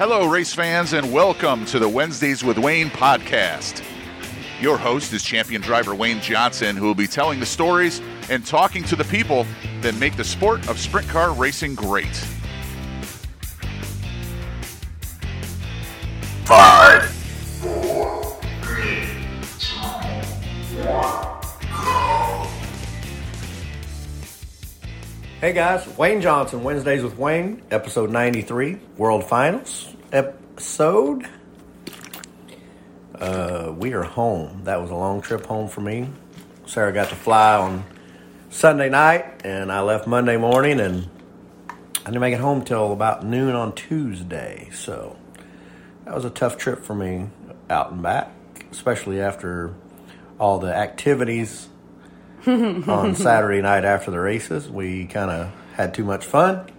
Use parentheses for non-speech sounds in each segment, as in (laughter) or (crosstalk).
Hello, race fans, and welcome to the Wednesdays with Wayne podcast. Your host is champion driver Wayne Johnson, who will be telling the stories and talking to the people that make the sport of sprint car racing great. Five, four, three, two, one, go. Hey guys, Wayne Johnson, Wednesdays with Wayne, episode 93, World Finals episode. Uh, we are home. That was a long trip home for me. Sarah got to fly on Sunday night, and I left Monday morning, and I didn't make it home till about noon on Tuesday. So that was a tough trip for me out and back, especially after all the activities (laughs) on Saturday night after the races. We kind of had too much fun.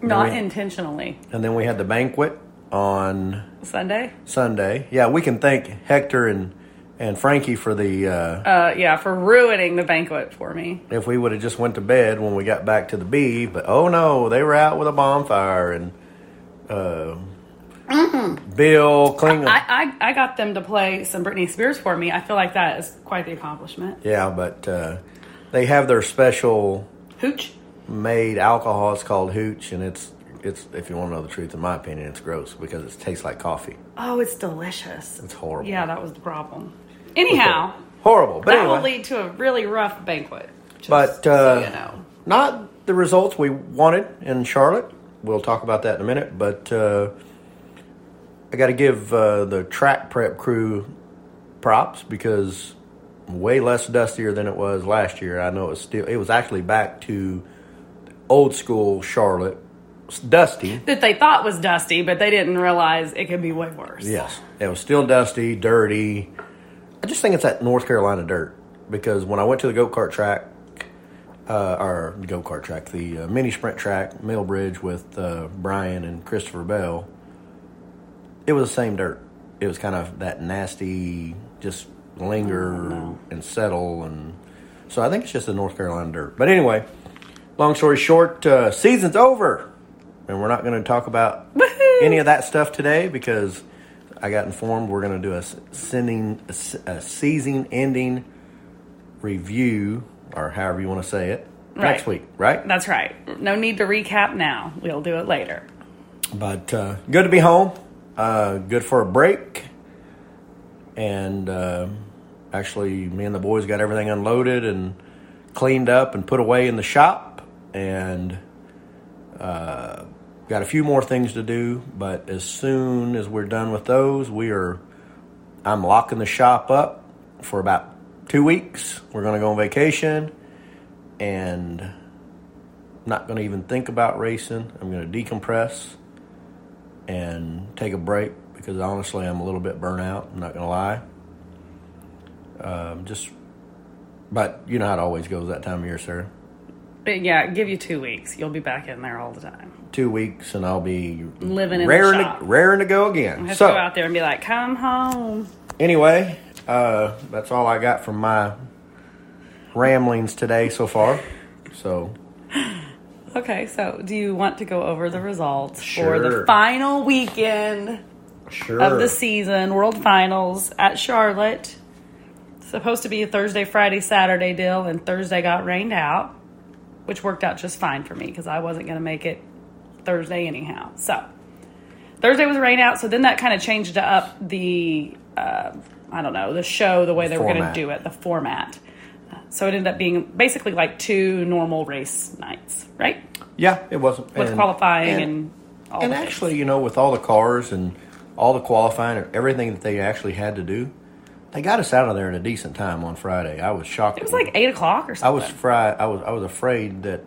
Not we- intentionally. And then we had the banquet on Sunday? Sunday. Yeah, we can thank Hector and, and Frankie for the. Uh, Uh, yeah, for ruining the banquet for me. if we would have just went to bed when we got back to the B, but oh no, they were out with a bonfire and uh, Bill Klingham. I, I, I got them to play some Britney Spears for me. I feel like that is quite the accomplishment. yeah, but uh, they have their special Hooch? made alcohol. It's called Hooch, and it's it's if you want to know the truth, in my opinion, it's gross because it tastes like coffee. Oh, it's delicious. It's horrible. Yeah, that was the problem. Anyhow, (laughs) horrible. But that anyway, will lead to a really rough banquet. But so uh, you know. not the results we wanted in Charlotte. We'll talk about that in a minute. But uh, I got to give uh, the track prep crew props because way less dustier than it was last year. I know it was still. It was actually back to old school Charlotte, dusty. That they thought was dusty, but they didn't realize it could be way worse. Yes, it was still dusty, dirty. I just think it's that North Carolina dirt because when I went to the go kart track, uh, or go kart track, the uh, mini sprint track, Millbridge with uh, Brian and Christopher Bell, it was the same dirt. It was kind of that nasty, just linger and settle, and so I think it's just the North Carolina dirt. But anyway, long story short, uh, season's over, and we're not going to talk about Woohoo! any of that stuff today because I got informed we're going to do a sending a, a season ending review or however you want to say it next week, right? That's right. No need to recap now. We'll do it later. But uh, good to be home. Uh, good for a break. And uh, actually, me and the boys got everything unloaded and cleaned up and put away in the shop. And uh, got a few more things to do. But as soon as we're done with those, we are. I'm locking the shop up for about two weeks. We're going to go on vacation. And I'm not going to even think about racing. I'm going to decompress and take a break because honestly, I'm a little bit burnt out. I'm not going to lie. Um, just, but you know how it always goes that time of year, sir. But yeah, give you two weeks. You'll be back in there all the time. Two weeks, and I'll be Living in raring to raring to go again. I have So to go out there and be like, come home. anyway, uh, that's all I got from my ramblings today so far. So (gasps) Okay, so do you want to go over the results for the final weekend sure, of the season, World Finals at Charlotte? Supposed to be a Thursday, Friday, Saturday deal, and Thursday got rained out, which worked out just fine for me because I wasn't going to make it Thursday anyhow. So Thursday was rain out, so then that kind of changed up the uh, I don't know the show, the way they were going to do it, the format. So it ended up being basically like two normal race nights, right? yeah, it wasn't With and- qualifying and, all and things. actually, you know, with all the cars and all the qualifying and everything that they actually had to do, they got us out of there in a decent time on Friday. I was shocked. It was like eight o'clock or something. I was fri- I was I was afraid that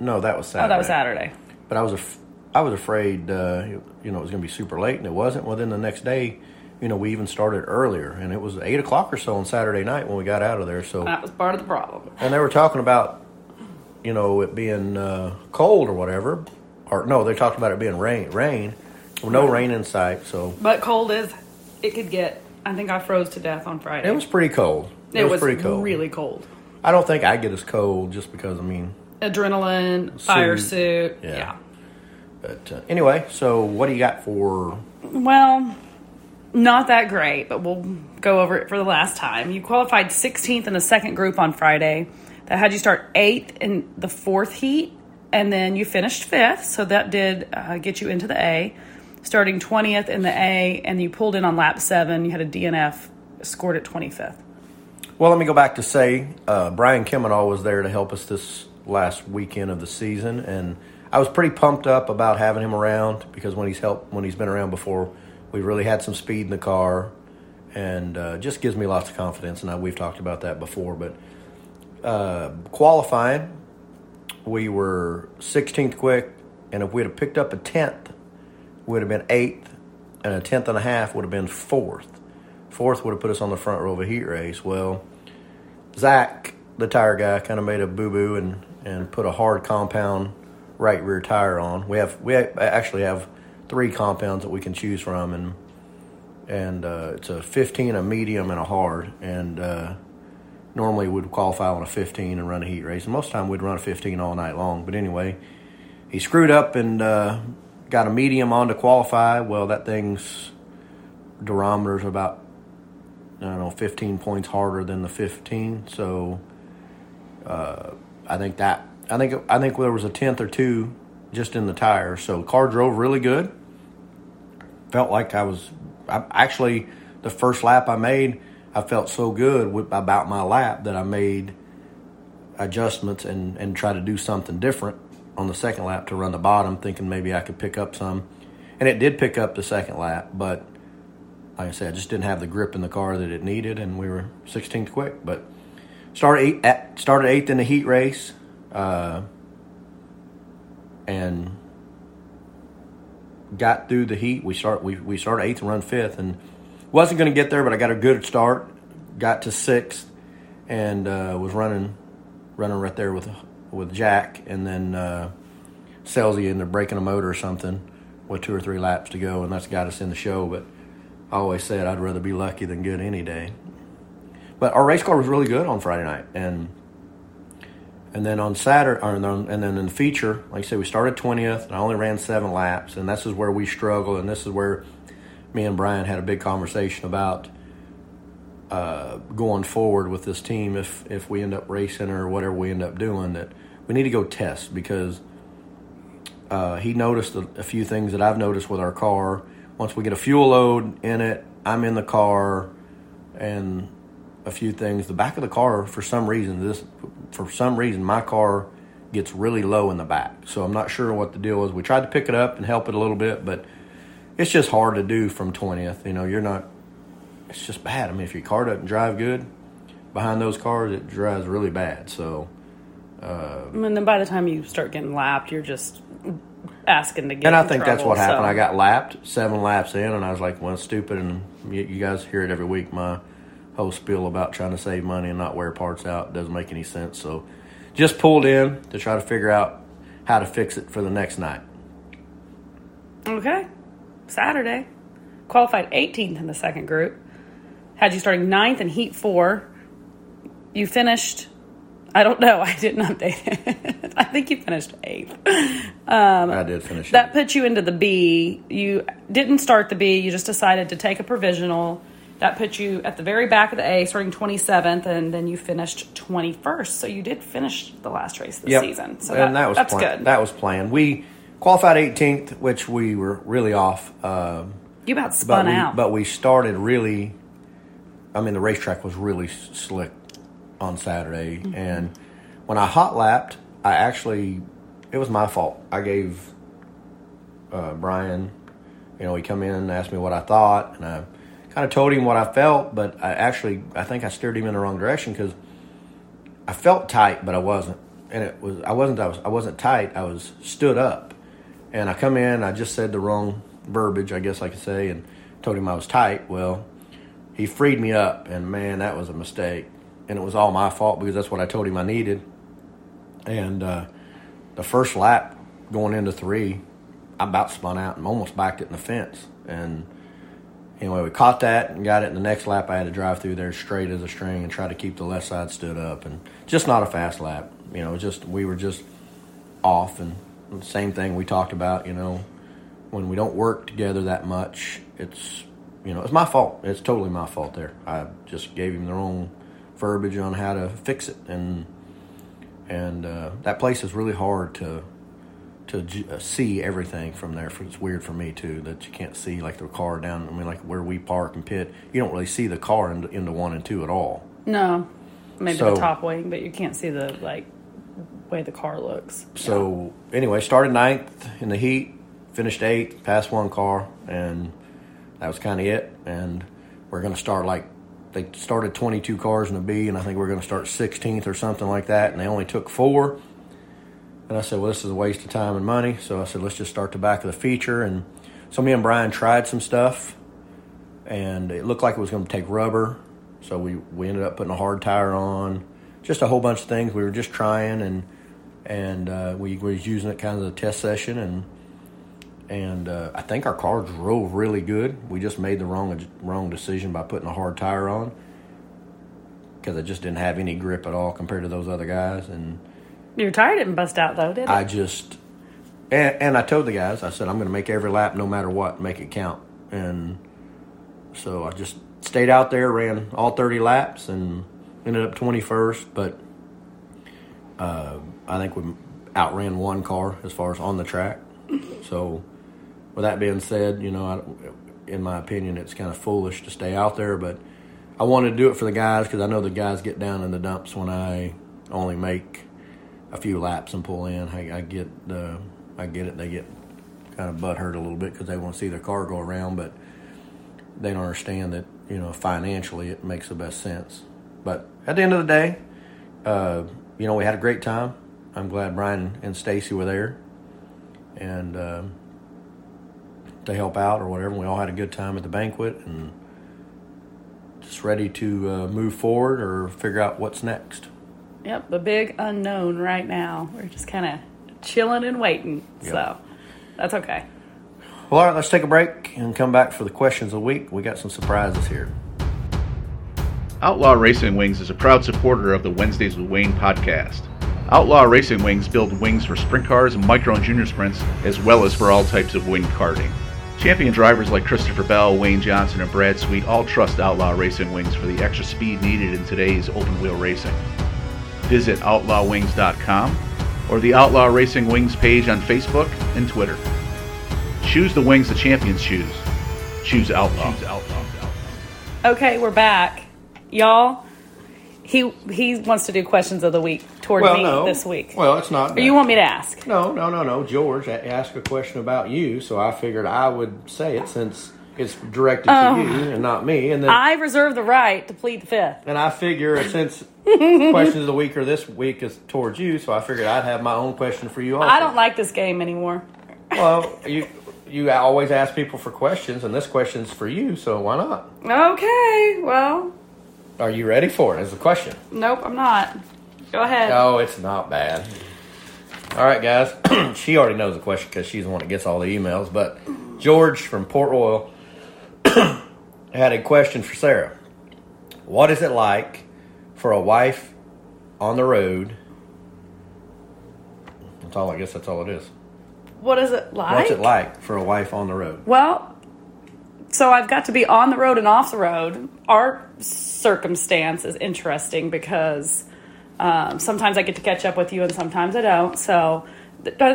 no, that was Saturday. oh, that was Saturday. But I was af- I was afraid uh, you know it was going to be super late, and it wasn't. Well, then the next day, you know, we even started earlier, and it was eight o'clock or so on Saturday night when we got out of there. So That was part of the problem. and they were talking about you know it being uh, cold or whatever, or no, they talked about it being rain. Rain, well, no rain in sight. So But cold is it could get. I think I froze to death on Friday. it was pretty cold. It, was, pretty cold. really cold. I don't think I get as cold just because I mean Adrenaline, fire Suit, suit. yeah. Yeah. But uh, anyway, so what do you got for? Well, not that great, but we'll go over it for the last time. You qualified 16th in the second group on Friday. That had you start eighth in the fourth heat, and then you finished fifth. So that did uh, get you into the A. Starting 20th in the A, and you pulled in on lap seven. You had a DNF, scored at 25th. Well, let me go back to say uh, Brian Kimenall was there to help us this last weekend of the season, and I was pretty pumped up about having him around because when he's helped when he's been around before, we really had some speed in the car, and uh, just gives me lots of confidence. And I, we've talked about that before, but uh, qualifying, we were 16th quick, and if we'd have picked up a tenth, we'd have been eighth, and a tenth and a half would have been fourth. Fourth would have put us on the front row of a heat race. Well, Zach, the tire guy, kind of made a boo boo and, and put a hard compound right rear tire on. We have we actually have three compounds that we can choose from, and and uh, it's a 15, a medium, and a hard. And uh, normally we'd qualify on a 15 and run a heat race. And most of the time we'd run a 15 all night long. But anyway, he screwed up and uh, got a medium on to qualify. Well, that thing's durometer's about I don't know 15 points harder than the 15. So uh, I think that I think I think there was a tenth or two just in the tire. So car drove really good. Felt like I was I, actually the first lap I made. I felt so good with, about my lap that I made adjustments and and try to do something different on the second lap to run the bottom, thinking maybe I could pick up some. And it did pick up the second lap, but like I said, I just didn't have the grip in the car that it needed, and we were 16th quick. But started eight, started eighth in the heat race, uh, and got through the heat. We start we we started eighth and run fifth, and wasn't going to get there, but I got a good start. Got to sixth, and uh, was running running right there with with Jack, and then uh, Selzy in there breaking a motor or something with two or three laps to go, and that's got us in the show. But I always said I'd rather be lucky than good any day. But our race car was really good on Friday night, and and then on Saturday, and then in the feature, like I said, we started twentieth, and I only ran seven laps, and this is where we struggle, and this is where me and Brian had a big conversation about uh, going forward with this team. If if we end up racing or whatever we end up doing, that we need to go test because uh, he noticed a, a few things that I've noticed with our car. Once we get a fuel load in it, I'm in the car, and a few things. The back of the car, for some reason, this for some reason my car gets really low in the back. So I'm not sure what the deal is. We tried to pick it up and help it a little bit, but it's just hard to do from 20th. You know, you're not. It's just bad. I mean, if your car doesn't drive good behind those cars, it drives really bad. So. Uh, and then by the time you start getting lapped, you're just asking to get. And I think trouble, that's what happened. I got lapped seven laps in, and I was like, "Well, stupid." And you, you guys hear it every week. My whole spiel about trying to save money and not wear parts out doesn't make any sense. So, just pulled in to try to figure out how to fix it for the next night. Okay. Saturday. Qualified 18th in the second group. Had you starting ninth in Heat 4. You finished, I don't know, (laughs) I didn't update it. (laughs) I think you finished eighth. I did finish Um, That put you into the B. You didn't start the B, you just decided to take a provisional. That put you at the very back of the A, starting 27th, and then you finished 21st. So you did finish the last race of the Yep. season. So and that, that was that's good. That was planned. We qualified 18th, which we were really off. Um, you about but spun we, out. but we started really. I mean, the racetrack was really slick on Saturday, Mm-hmm. and when I hot lapped, I actually it was my fault. I gave uh, Brian, you know, he come in and asked me what I thought, and I kind of told him what I felt, but I actually I think I steered him in the wrong direction because I felt tight, but I wasn't, and it was I wasn't I was I wasn't tight. I was stood up, and I come in. I just said the wrong verbiage, I guess I could say, and told him I was tight. Well, he freed me up, and man, that was a mistake, and it was all my fault because that's what I told him I needed. And uh, the first lap going into three, I about spun out and almost backed it in the fence. And anyway, we caught that and got it. And the next lap, I had to drive through there straight as a string and try to keep the left side stood up. And just not a fast lap. You know, just we were just off. And same thing we talked about. You know, when we don't work together that much, it's you know it's my fault. It's totally my fault. There, I just gave him the wrong verbiage on how to fix it, and and uh, that place is really hard to to uh, see everything from there. It's weird for me too that you can't see like the car down. I mean, like where we park and pit, you don't really see the car into, into one and two at all. No, maybe So- the top wing, but you can't see the like way the car looks. So anyway, started ninth in the heat, finished eighth, passed one car, and that was kind of it. And we're going to start like they started 22 cars in the B, and I think we're going to start 16th or something like that. And they only took four. And I said, well, this is a waste of time and money. So I said, let's just start the back of the feature. And so me and Brian tried some stuff, and it looked like it was going to take rubber. So we, we ended up putting a hard tire on, just a whole bunch of things. We were just trying, and and uh, we were using it kind of as a test session, and and uh, I think our car drove really good. We just made the wrong wrong decision by putting a hard tire on because it just didn't have any grip at all compared to those other guys, and Your tire didn't bust out though, did it? I just and, and I told the guys I said I'm going to make every lap no matter what, make it count, and so I just stayed out there, ran all 30 laps, and ended up 21st, but uh, I think we outran one car as far as on the track. So, with that being said, you know, I, in my opinion, it's kind of foolish to stay out there, but I wanted to do it for the guys because I know the guys get down in the dumps when I only make a few laps and pull in. I, I get uh, I get it. They get kind of butt hurt a little bit because they want to see their car go around, but they don't understand that you know financially it makes the best sense. But at the end of the day, uh, you know, we had a great time. I'm glad Brian and Stacy were there, and uh, to help out or whatever. We all had a good time at the banquet, and just ready to uh, move forward or figure out what's next. Yep, the big unknown right now. We're just kind of chilling and waiting. Yep. So that's okay. Well, all right, let's take a break and come back for the questions of the week. We got some surprises here. Outlaw Racing Wings is a proud supporter of the Wednesdays with Wayne podcast. Outlaw Racing Wings build wings for sprint cars micro and junior sprints, as well as for all types of wing karting. Champion drivers like Christopher Bell, Wayne Johnson, and Brad Sweet all trust Outlaw Racing Wings for the extra speed needed in today's open wheel racing. Visit outlawwings.com or the Outlaw Racing Wings page on Facebook and Twitter. Choose the wings the champions choose. Choose Outlaw. Choose Outlaw. Okay, we're back, y'all. He he wants to do questions of the week toward me this week. Well, it's not. or you want me to ask? No, no, no, no. George a- asked a question about you, so I figured I would say it since it's directed to oh. you and not me. And then, I reserve the right to plead the fifth. and I figure (laughs) since questions of the week or this week is towards you, so I figured I'd have my own question for you. Also. I don't like this game anymore. Well, (laughs) you you always ask people for questions, and this question's for you, so why not? Okay, well, Are you ready for it? Is the question. nope, I'm not. Go ahead. Oh, it's not bad. All right, guys. (clears throat) she already knows the question because she's the one that gets all the emails. But George from Port Royal had a question for Sarah. What is it like for a wife on the road? That's all. I guess that's all it is. What is it like? What's it like for a wife on the road? Well, so I've got to be on the road and off the road. Our circumstance is interesting because um, sometimes I get to catch up with you and sometimes I don't. So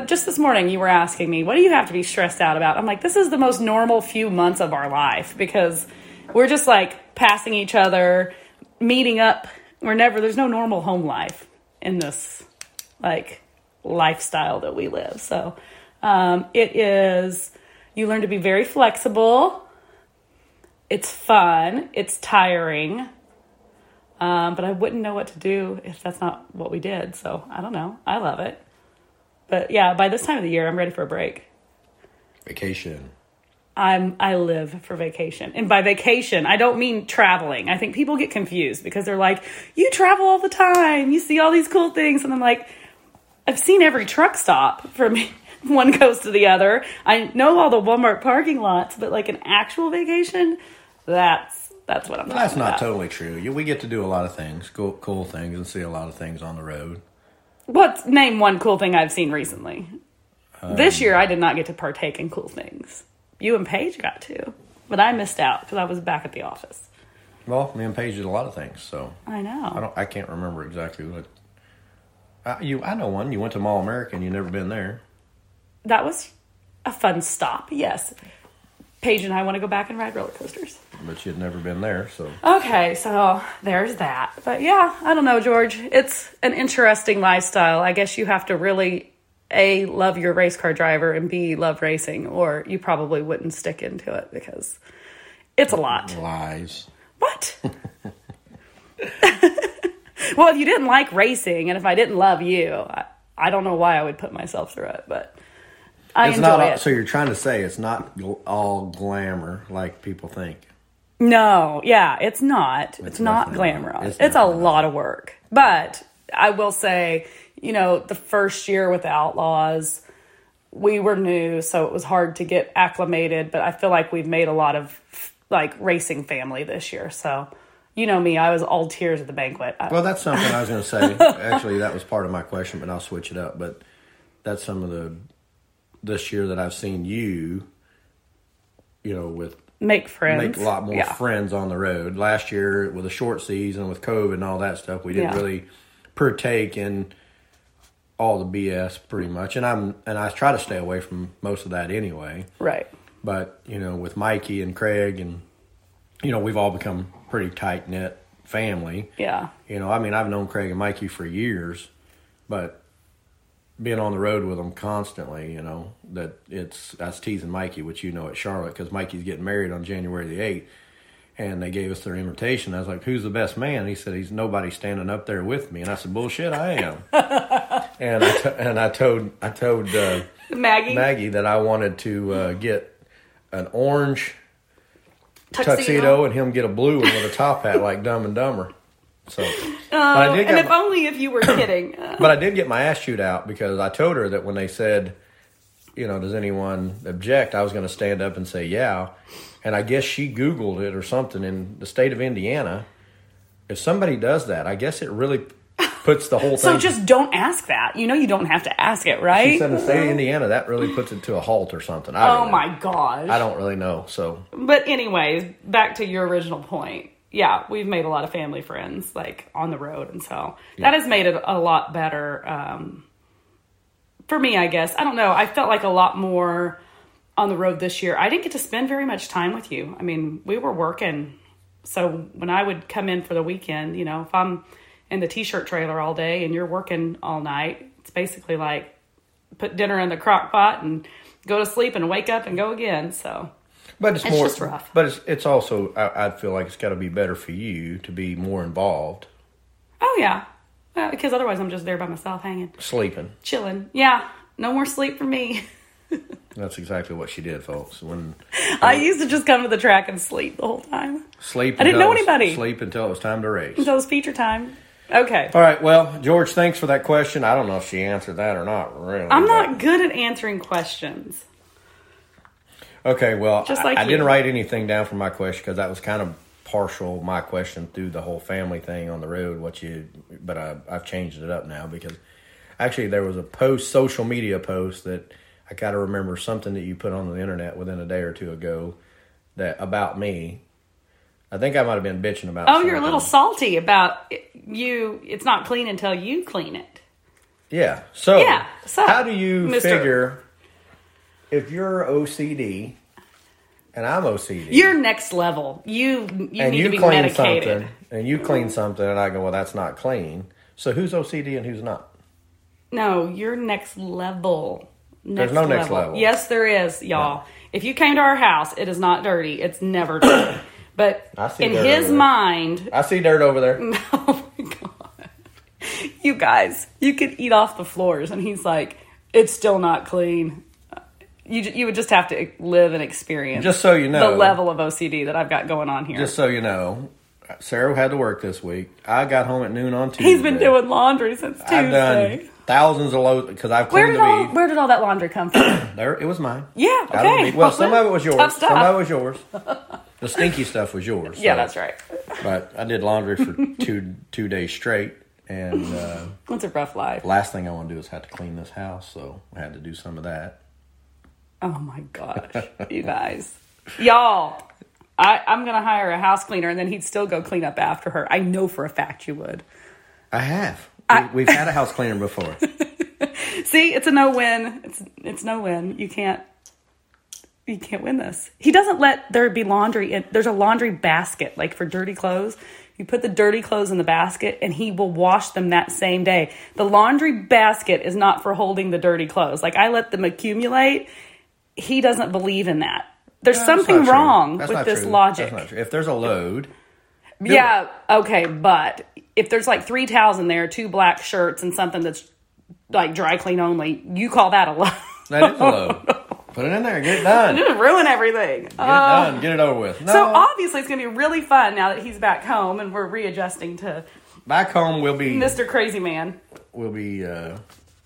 just this morning, you were asking me, what do you have to be stressed out about? I'm like, this is the most normal few months of our life because we're just like passing each other, meeting up. We're never, there's no normal home life in this like lifestyle that we live. So um, it is, you learn to be very flexible. It's fun. It's tiring. Um, but I wouldn't know what to do if that's not what we did. So I don't know. I love it. But yeah, by this time of the year, I'm ready for a break. Vacation. I'm I live for vacation. And by vacation, I don't mean traveling. I think people get confused because they're like, "You travel all the time. You see all these cool things." And I'm like, "I've seen every truck stop from (laughs) one coast to the other. I know all the Walmart parking lots, but like an actual vacation, that's that's what I'm That's not about. totally true. We get to do a lot of things, cool, cool things, and see a lot of things on the road. What's name one cool thing I've seen recently? this um, year, I did not get to partake in cool things. You and Paige got to, but I missed out because I was back at the office. Well, me and Paige did a lot of things, so I know. I don't. I can't remember exactly what. I, you, I know one. You went to Mall America and you never been there. that was a fun stop. Yes, Paige and I want to go back and ride roller coasters. but you'd never been there. So Okay, so there's that. But yeah, I don't know, George. It's an interesting lifestyle. I guess you have to really a love your race car driver and b love racing, or you probably wouldn't stick into it because it's a lot. lies. What? (laughs) well, if you didn't like racing, and if I didn't love you, I, I don't know why I would put myself through it, but I It's enjoy not. it. So you're trying to say it's not all glamour like people think. No, yeah, it's not. It's, not definitely glamorous. not. It's, It's a lot of work. But I will say, you know, the first year with the Outlaws, we were new, so it was hard to get acclimated. But I feel like we've made a lot of like racing family this year. So, you know me, I was all tears at the banquet. Well, that's something I was going to say. (laughs) Actually, that was part of my question, but I'll switch it up. But that's some of the this year that I've seen you. You know, with make friends. make a lot more Yeah. friends on the road. Last year, with a short season, with COVID and all that stuff, we didn't Yeah. really partake in all the BS pretty much. And I'm and I try to stay away from most of that anyway. Right. But you know, with Mikey and Craig, and you know, we've all become pretty tight knit family. Yeah. You know, I mean, I've known Craig and Mikey for years, but being on the road with them constantly, you know, that it's that's teasing Mikey, which you know at Charlotte, because Mikey's getting married on January the eighth, and they gave us their invitation. I was like, "Who's the best man?" He said, "He's nobody standing up there with me," and I said, "Bullshit, I am." (laughs) and I t- and I told I told uh, Maggie. Maggie that I wanted to uh, get an orange tuxedo. and him get a blue one with a top hat like Dumb and Dumber. So, (laughs) but I did and if my- only if you were kidding. Uh, (coughs) but I did get my ass chewed out because I told her that when they said, you know, does anyone object? I was going to stand up and say, yeah. And I guess she Googled it or something in the state of Indiana. If somebody does that, I guess it really puts the whole (laughs) thing. so just don't ask that. You know you don't have to ask it, right? she said in the state of Indiana, that really puts it to a halt or something. I Oh know. my gosh. I don't really know. So, But anyways, back to your original point. Yeah, we've made a lot of family friends like on the road, and so that has made it a lot better um, for me. I guess I don't know. I felt like a lot more on the road this year. I didn't get to spend very much time with you. I mean, we were working, so when I would come in for the weekend, you know, if I'm in the t-shirt trailer all day and you're working all night, it's basically like put dinner in the crock pot and go to sleep and wake up and go again. So. But it's, It's more. just rough. But it's it's also. I, I feel like it's got to be better for you to be more involved, Oh yeah, uh, because otherwise I'm just there by myself, hanging, sleeping. chilling. Yeah, no more sleep for me. (laughs) That's exactly what she did, folks. When I used to just come to the track and sleep the whole time sleep. I didn't know was- anybody. Sleep until it was time to race. until it was feature time. Okay, All right. Well, George, thanks for that question. I don't know if she answered that or not. Really, I'm not good at answering questions. Okay. Well, Just I- like I, you. didn't write anything down for my question because that was kind of partial my question through the whole family thing on the road. What you, but I, I've changed it up now because actually there was a post, social media post that I got to remember something that you put on the internet within a day or two ago that about me. I think I might have been bitching about. Oh, you're a little salty about you. It's not clean until you clean it. Yeah. So, Yeah, so, how do you Mr. figure if you're OCD and I'm OCD You're next level. You you and need you to be clean medicated. something and you clean something and I go, well, that's not clean. So who's OCD and who's not? No, you're next level. Next no next level. Yes, there is, y'all. If you came to our house, it is not dirty. It's never dirty. (coughs) But in his mind, I see dirt over there. (laughs) oh (laughs) my god, you guys, you could eat off the floors, and he's like, it's still not clean. You you would just have to live and experience Just so you know, the level of OCD that I've got going on here. Just so you know, Sarah had to work this week. I got home at noon on Tuesday. (laughs) he's been doing laundry since Tuesday. I've done thousands of loads because I've where cleaned did the all beef. where did all that laundry come from? (clears throat) There, it was mine. Yeah, Out of the okay. Well, some of it was yours. Some of it was yours. The stinky stuff was yours. (laughs) yeah, so- that's right. But I did laundry for two two days straight, And uh, It's a rough life. last thing I want to do is have to clean this house, so I had to do some of that. Oh my gosh, you guys, y'all. I, I'm gonna hire a house cleaner, and then he'd still go clean up after her. I know for a fact you would. I have. I- we, we've had a house cleaner before. (laughs) See, it's a no win. It's it's no win. You can't you can't win this. He doesn't let there be laundry. In, there's a laundry basket like for dirty clothes. You put the dirty clothes in the basket, and he will wash them that same day. The laundry basket is not for holding the dirty clothes. Like I let them accumulate. He doesn't believe in that. There's something wrong with this logic. That's not true. If there's a load, Yeah, okay, but if there's like three towels in there, two black shirts, and something that's like dry clean only, you call that a load. that is a load. Put it in there. Get it done. (laughs) Just ruin everything. Get it done. Get it over with. No, So obviously it's gonna be really fun now that he's back home and we're readjusting to back home we'll be Mr. Crazy Man. we'll be uh,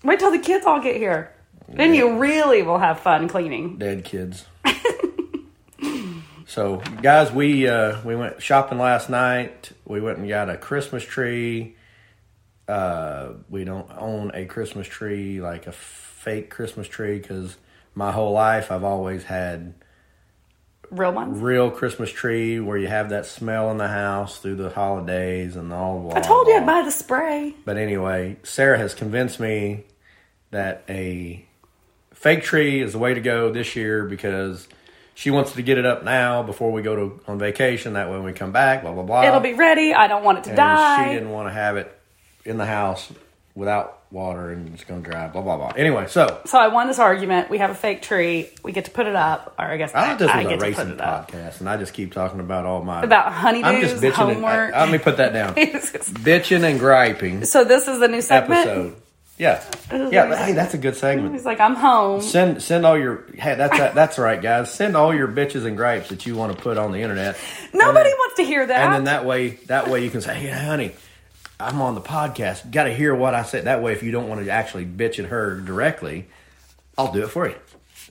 Wait till the kids all get here. Then you really will have fun cleaning. dead kids. so guys, we uh, we went shopping last night. We went and got a Christmas tree. Uh, we don't own a Christmas tree like a fake Christmas tree because my whole life I've always had Real ones. real Christmas tree where you have that smell in the house through the holidays and all. Blah, I told you. I'd buy the spray. But anyway, Sarah has convinced me that a fake tree is the way to go this year because she wants to get it up now before we go to on vacation. That way, when we come back, blah blah blah. It'll be ready. I don't want it to And die. she didn't want to have it in the house without water and it's going to dry. Blah blah blah. Anyway, so So I won this argument. We have a fake tree. We get to put it up, or I guess I thought this I was a racing it up. podcast, and I just keep talking about all my About honeydews, I'm just bitching. and- homework. let me put that down. (laughs) bitching and griping so this is the new segment. episode. Yeah, yeah. but Hey, that's a good segment. He's like, I'm home. Send send all your hey that's that's right guys send all your bitches and gripes that you want to put on the internet Nobody then- wants to hear that. and then that way that way you can say hey honey I'm on the podcast got to hear what I said that way if you don't want to actually bitch at her directly I'll do it for you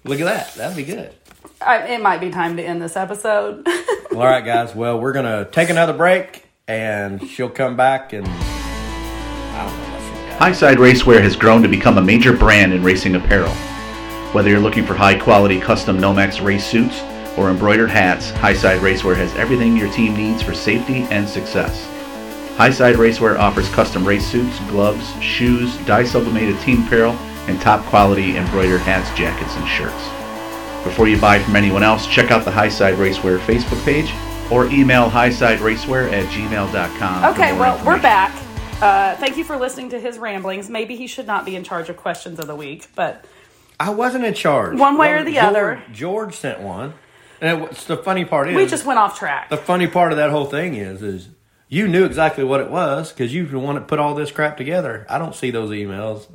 look at that that'd be good I, it might be time to end this episode. (laughs) all right guys well we're gonna take another break and she'll come back and I don't know what she got. Highside Racewear has grown to become a major brand in racing apparel. Whether you're looking for high quality custom Nomex race suits or embroidered hats, Highside Racewear has everything your team needs for safety and success. Highside Racewear offers custom race suits, gloves, shoes, dye sublimated team apparel, and top quality embroidered hats, jackets, and shirts. Before you buy from anyone else, check out the Highside Racewear Facebook page or email highsideracewear at gmail.com. okay, well, we're back. Uh, thank you for listening to his ramblings. Maybe he should not be in charge of questions of the week, but I wasn't in charge One way or the George- other. George sent one and it, was- the funny part is we just went off track. the funny part of that whole thing is is you knew exactly what it was because you the one that put all this crap together. I don't see those emails,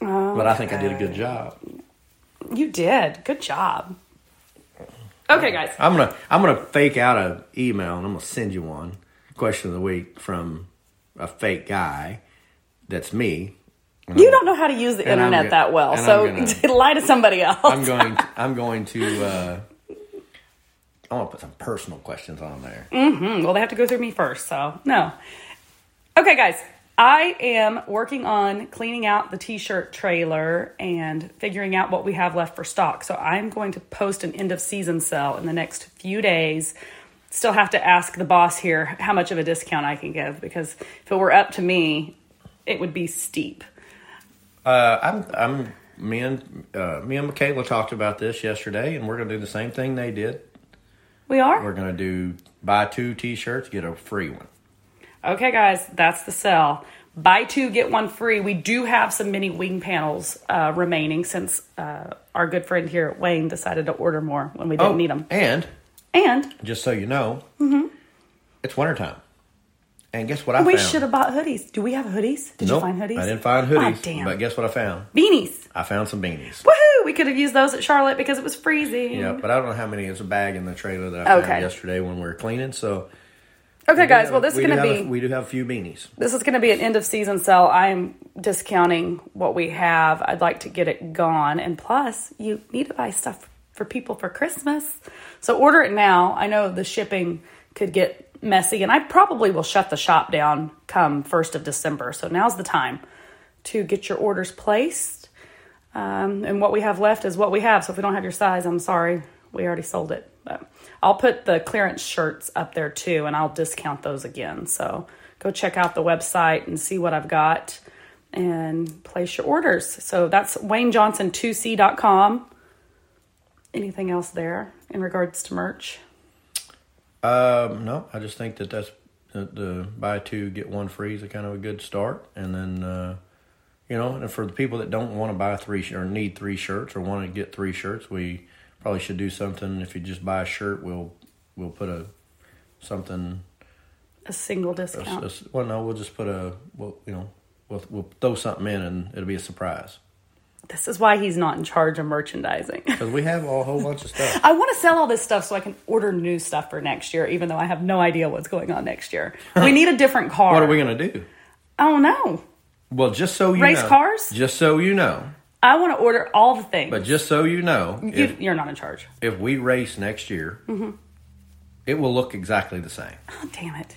but I think I did a good job. You did. Good job. Okay, guys. I'm gonna I'm gonna fake out an email and I'm gonna send you one question of the week from a fake guy that's me. You don't know how to use the internet go- that well, so gonna- (laughs) lie to somebody else. I'm going (laughs) I'm going to uh, I want to put some personal questions on there. Mm, well, they have to go through me first, so no. Okay, guys. I am working on cleaning out the t-shirt trailer and figuring out what we have left for stock. So I'm going to post an end of season sale in the next few days. Still have to ask the boss here how much of a discount I can give because if it were up to me, it would be steep. Uh, I'm, I'm, me and uh, me and Michaela talked about this yesterday, and we're gonna do the same thing they did. We are? We're gonna do buy two T-shirts, get a free one. Okay, guys, that's the sell. Buy two, get one free. We do have some mini wing panels uh, remaining since uh, our good friend here at Wayne decided to order more when we didn't need them. And And just so you know, mm-hmm. it's wintertime. And guess what I we found? should have bought hoodies. Do we have hoodies? Did Nope, you find hoodies? I didn't find hoodies. Ah, damn. But guess what I found? Beanies. I found some beanies. Woohoo! We could have used those at Charlotte because it was freezing. Yeah, but I don't know how many. It's a bag in the trailer that I found yesterday when we were cleaning. So Okay, we guys. have- Well, this is we going to be a- we do have a few beanies. this is going to be an end of season sale. I am discounting what we have. I'd like to get it gone, and plus, you need to buy stuff for people for Christmas. So order it now. I know the shipping could get messy, and I probably will shut the shop down come 1st of December. So now's the time to get your orders placed. Um, and what we have left is what we have. So if we don't have your size, I'm sorry. We already sold it. But I'll put the clearance shirts up there too, and I'll discount those again. So go check out the website and see what I've got and place your orders. So that's WayneJohnson2C.com. Anything else there in regards to merch? Um, no, I just think that that's the, the buy two get one free is a kind of a good start, and then uh, you know, and for the people that don't want to buy three sh- or need three shirts or want to get three shirts, we probably should do something. If you just buy a shirt, we'll we'll put a something. A single discount. a- well, no, we'll just put a well, you know, we'll we'll throw something in, and it'll be a surprise This is why he's not in charge of merchandising. because we have a whole (laughs) bunch of stuff. I want to sell all this stuff so I can order new stuff for next year, even though I have no idea what's going on next year. We need a different car. What are we gonna do? I don't know. Well, just so you know Race know, cars? Just so you know, I want to order all the things. but just so you know, you, you're not in charge. if we race next year, Mm-hmm. it will look exactly the same. Oh, damn it.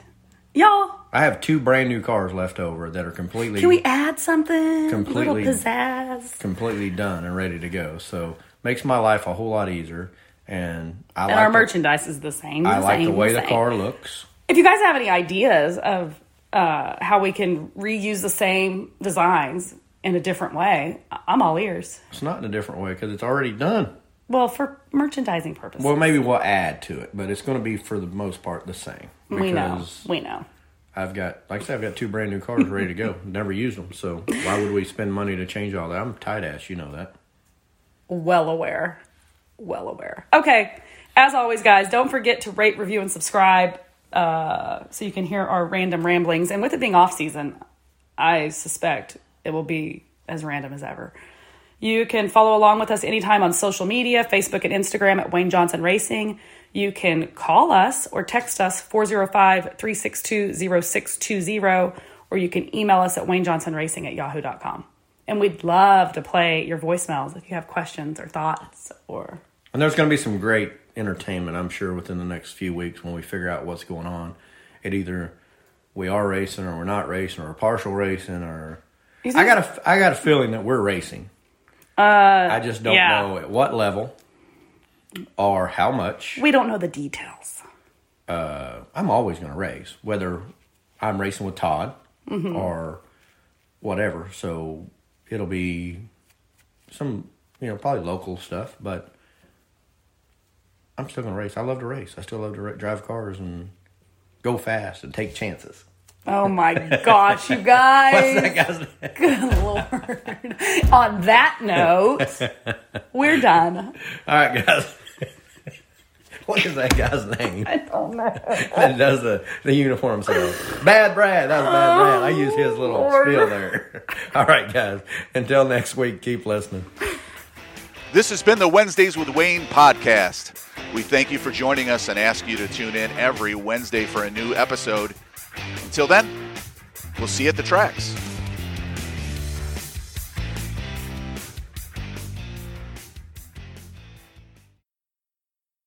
Y'all, I have two brand new cars left over that are completely can we add something? Completely- pizzazz. completely done and ready to go. So makes my life a whole lot easier. And I And like our the, merchandise is the same. I like the way the same. car looks. If you guys have any ideas of uh, how we can reuse the same designs in a different way, I'm all ears. It's not in a different way because it's already done. Well, for merchandising purposes. Well, maybe we'll add to it, but it's going to be for the most part the same. we know. We know. I've got, like I said, I've got two brand new cars ready to go. (laughs) Never used them, so why would we spend money to change all that? I'm tight ass, you know that. well aware. Well aware. Okay. As always, guys, don't forget to rate, review, and subscribe uh, so you can hear our random ramblings. And with it being off season, I suspect it will be as random as ever. You can follow along with us anytime on social media Facebook and Instagram at Wayne Johnson Racing. You can call us or text us 405 362 0620, or you can email us at waynejohnsonracing at yahoo.com. And we'd love to play your voicemails if you have questions or thoughts or And there's going to be some great entertainment, I'm sure, within the next few weeks when we figure out what's going on. It either we are racing or we're not racing or partial racing or I got a I got a feeling that we're racing. Uh, I just don't yeah. know at what level or how much. we don't know the details. I'm always going to race, whether I'm racing with Todd Mm-hmm. or whatever. So it'll be some, you know, probably local stuff, but I'm still going to race. I love to race. I still love to ra- drive cars and go fast and take chances. Oh my (laughs) gosh, you guys. What's that guy's name? (laughs) Good lord. On that note, we're done. All right, guys. (laughs) what is that guy's name? I don't know. that does the, the uniform sales. Bad Brad. That was Bad oh, Brad. I used his little Lord. spiel there. All right, guys. Until next week, keep listening. This has been the Wednesdays with Wayne podcast. We thank you for joining us and ask you to tune in every Wednesday for a new episode. Until then, we'll see you at the tracks.